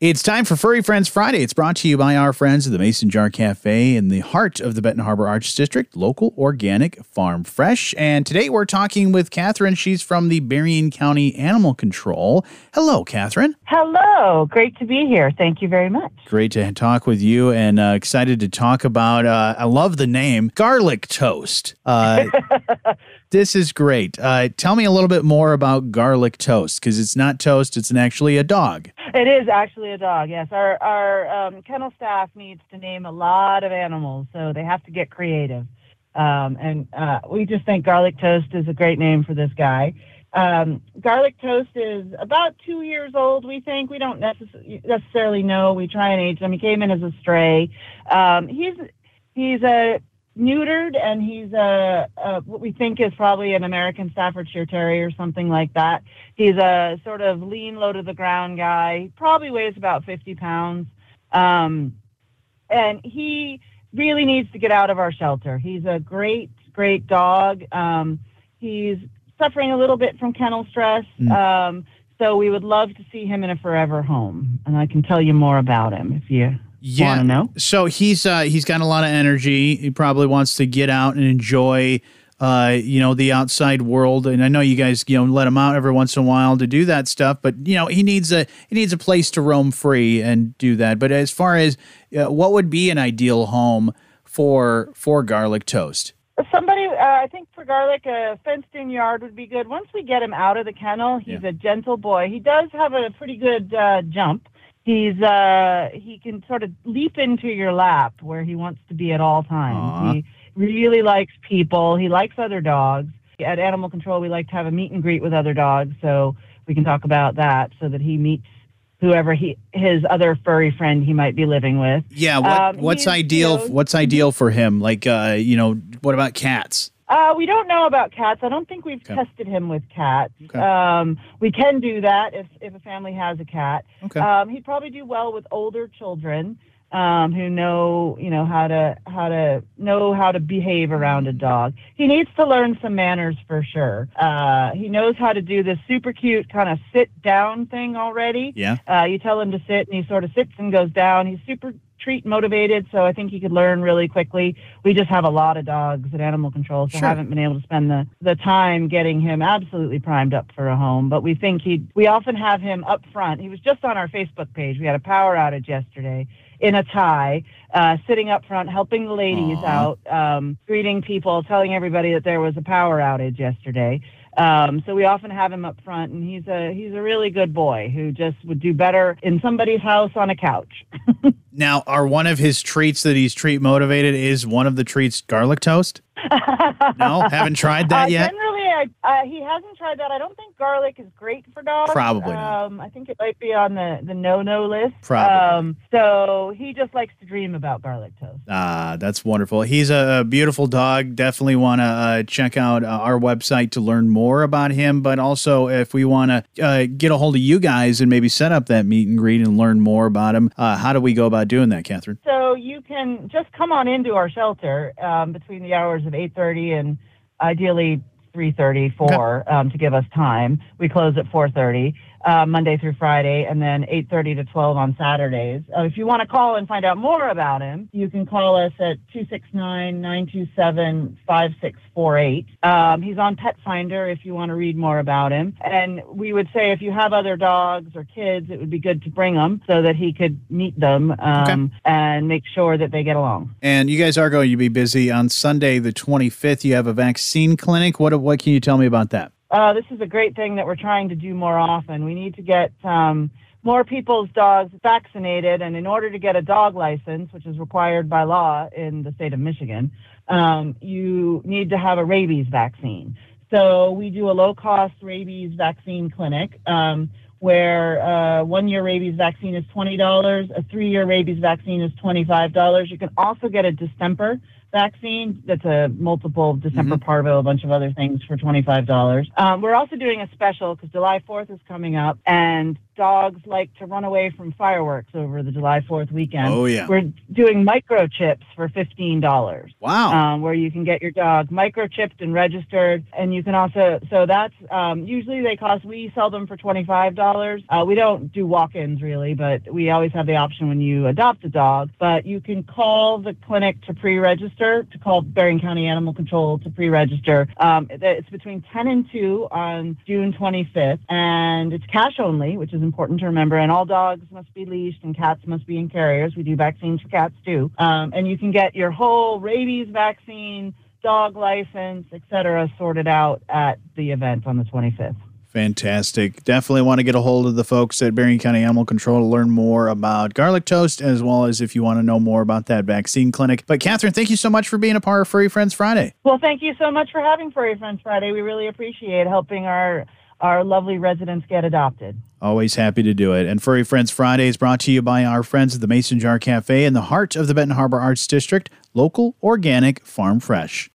It's time for Furry Friends Friday. It's brought to you by our friends at the Mason Jar Cafe in the heart of the Benton Harbor Arts District, local, organic, farm fresh. And today we're talking with Catherine. She's from the Berrien County Animal Control. Hello, Catherine. Hello. Great to be here. Thank you very much. Great to talk with you and uh, excited to talk about, uh, I love the name, garlic toast. Uh, this is great. Uh, tell me a little bit more about garlic toast because it's not toast, it's an, actually a dog. It is actually a dog. Yes, our our um, kennel staff needs to name a lot of animals, so they have to get creative. Um, and uh, we just think garlic toast is a great name for this guy. Um, garlic toast is about two years old. We think we don't necess- necessarily know. We try and age him. He came in as a stray. Um, he's he's a neutered and he's a, a, what we think is probably an American Staffordshire Terrier or something like that. He's a sort of lean, low to the ground guy. He probably weighs about 50 pounds. Um, and he really needs to get out of our shelter. He's a great, great dog. Um, he's suffering a little bit from kennel stress. Mm. Um, so we would love to see him in a forever home. And I can tell you more about him if you yeah. want to know. So he's uh, he's got a lot of energy. He probably wants to get out and enjoy, uh, you know, the outside world. And I know you guys, you know, let him out every once in a while to do that stuff. But you know, he needs a he needs a place to roam free and do that. But as far as uh, what would be an ideal home for for garlic toast? Somebody, uh, I think for garlic, a fenced-in yard would be good. Once we get him out of the kennel, he's yeah. a gentle boy. He does have a pretty good uh, jump he's uh he can sort of leap into your lap where he wants to be at all times. Aww. He really likes people. He likes other dogs. At Animal Control, we like to have a meet and greet with other dogs, so we can talk about that, so that he meets whoever he his other furry friend he might be living with. Yeah, what, um, what's ideal? You know, what's ideal for him? Like, uh, you know, what about cats? Uh, we don't know about cats. I don't think we've okay. tested him with cats. Okay. Um, we can do that if, if a family has a cat. Okay. Um, he'd probably do well with older children um, who know, you know, how to how to know how to behave around a dog. He needs to learn some manners for sure. Uh, he knows how to do this super cute kind of sit down thing already. Yeah. Uh, you tell him to sit, and he sort of sits and goes down. He's super treat motivated, so I think he could learn really quickly. We just have a lot of dogs at Animal Control, so sure. haven't been able to spend the, the time getting him absolutely primed up for a home. But we think he we often have him up front. He was just on our Facebook page. We had a power outage yesterday in a tie, uh, sitting up front, helping the ladies Aww. out, um, greeting people, telling everybody that there was a power outage yesterday. Um, so we often have him up front, and he's a he's a really good boy who just would do better in somebody's house on a couch. now, are one of his treats that he's treat motivated is one of the treats garlic toast? no, haven't tried that uh, yet. Generally, Uh, he hasn't tried that. I don't think garlic is great for dogs. Probably. Um, I think it might be on the, the no no list. Probably. Um, so he just likes to dream about garlic toast. Ah, that's wonderful. He's a, beautiful dog. Definitely want to uh, check out uh, our website to learn more about him. But also, if we want to uh, get a hold of you guys and maybe set up that meet and greet and learn more about him, uh, how do we go about doing that, Catherine? So you can just come on into our shelter um, between the hours of 8.30 and ideally 3.30 4 okay. um, to give us time. We close at 4.30 uh, Monday through Friday, and then 8.30 to 12 on Saturdays. Uh, if you want to call and find out more about him, you can call us at 269-927-5648. Um, he's on Pet Finder if you want to read more about him. And we would say if you have other dogs or kids, it would be good to bring them so that he could meet them um, okay. and make sure that they get along. And you guys are going to be busy on Sunday the 25th. You have a vaccine clinic. What, what can you tell me about that? uh, this is a great thing that we're trying to do more often. We need to get um, more people's dogs vaccinated, and in order to get a dog license, which is required by law in the state of Michigan, um, you need to have a rabies vaccine. So we do a low-cost rabies vaccine clinic. Um, where uh, one-year rabies vaccine is $20, a three-year rabies vaccine is $25. You can also get a distemper vaccine. That's a multiple distemper Mm-hmm. parvo, a bunch of other things for $25. Um, we're also doing a special because July 4th is coming up and dogs like to run away from fireworks over the July 4th weekend. Oh, yeah. We're doing microchips for $15 Wow. um, where you can get your dog microchipped and registered. And you can also, so that's um, usually they cost, we sell them for $25. Uh, we don't do walk ins really, but we always have the option when you adopt a dog. But you can call the clinic to pre register, to call Berrien County Animal Control to pre register. Um, it's between 10 and 2 on June 25th, and it's cash only, which is important to remember. And all dogs must be leashed and cats must be in carriers. We do vaccines for cats too. Um, and you can get your whole rabies vaccine, dog license, etc., sorted out at the event on the 25th. Fantastic. Definitely want to get a hold of the folks at Berrien County Animal Control to learn more about garlic toast, as well as if you want to know more about that vaccine clinic. But, Catherine, thank you so much for being a part of Furry Friends Friday. Well, thank you so much for having Furry Friends Friday. We really appreciate helping our our lovely residents get adopted. Always happy to do it. And Furry Friends Friday is brought to you by our friends at the Mason Jar Cafe in the heart of the Benton Harbor Arts District, local, organic, farm fresh.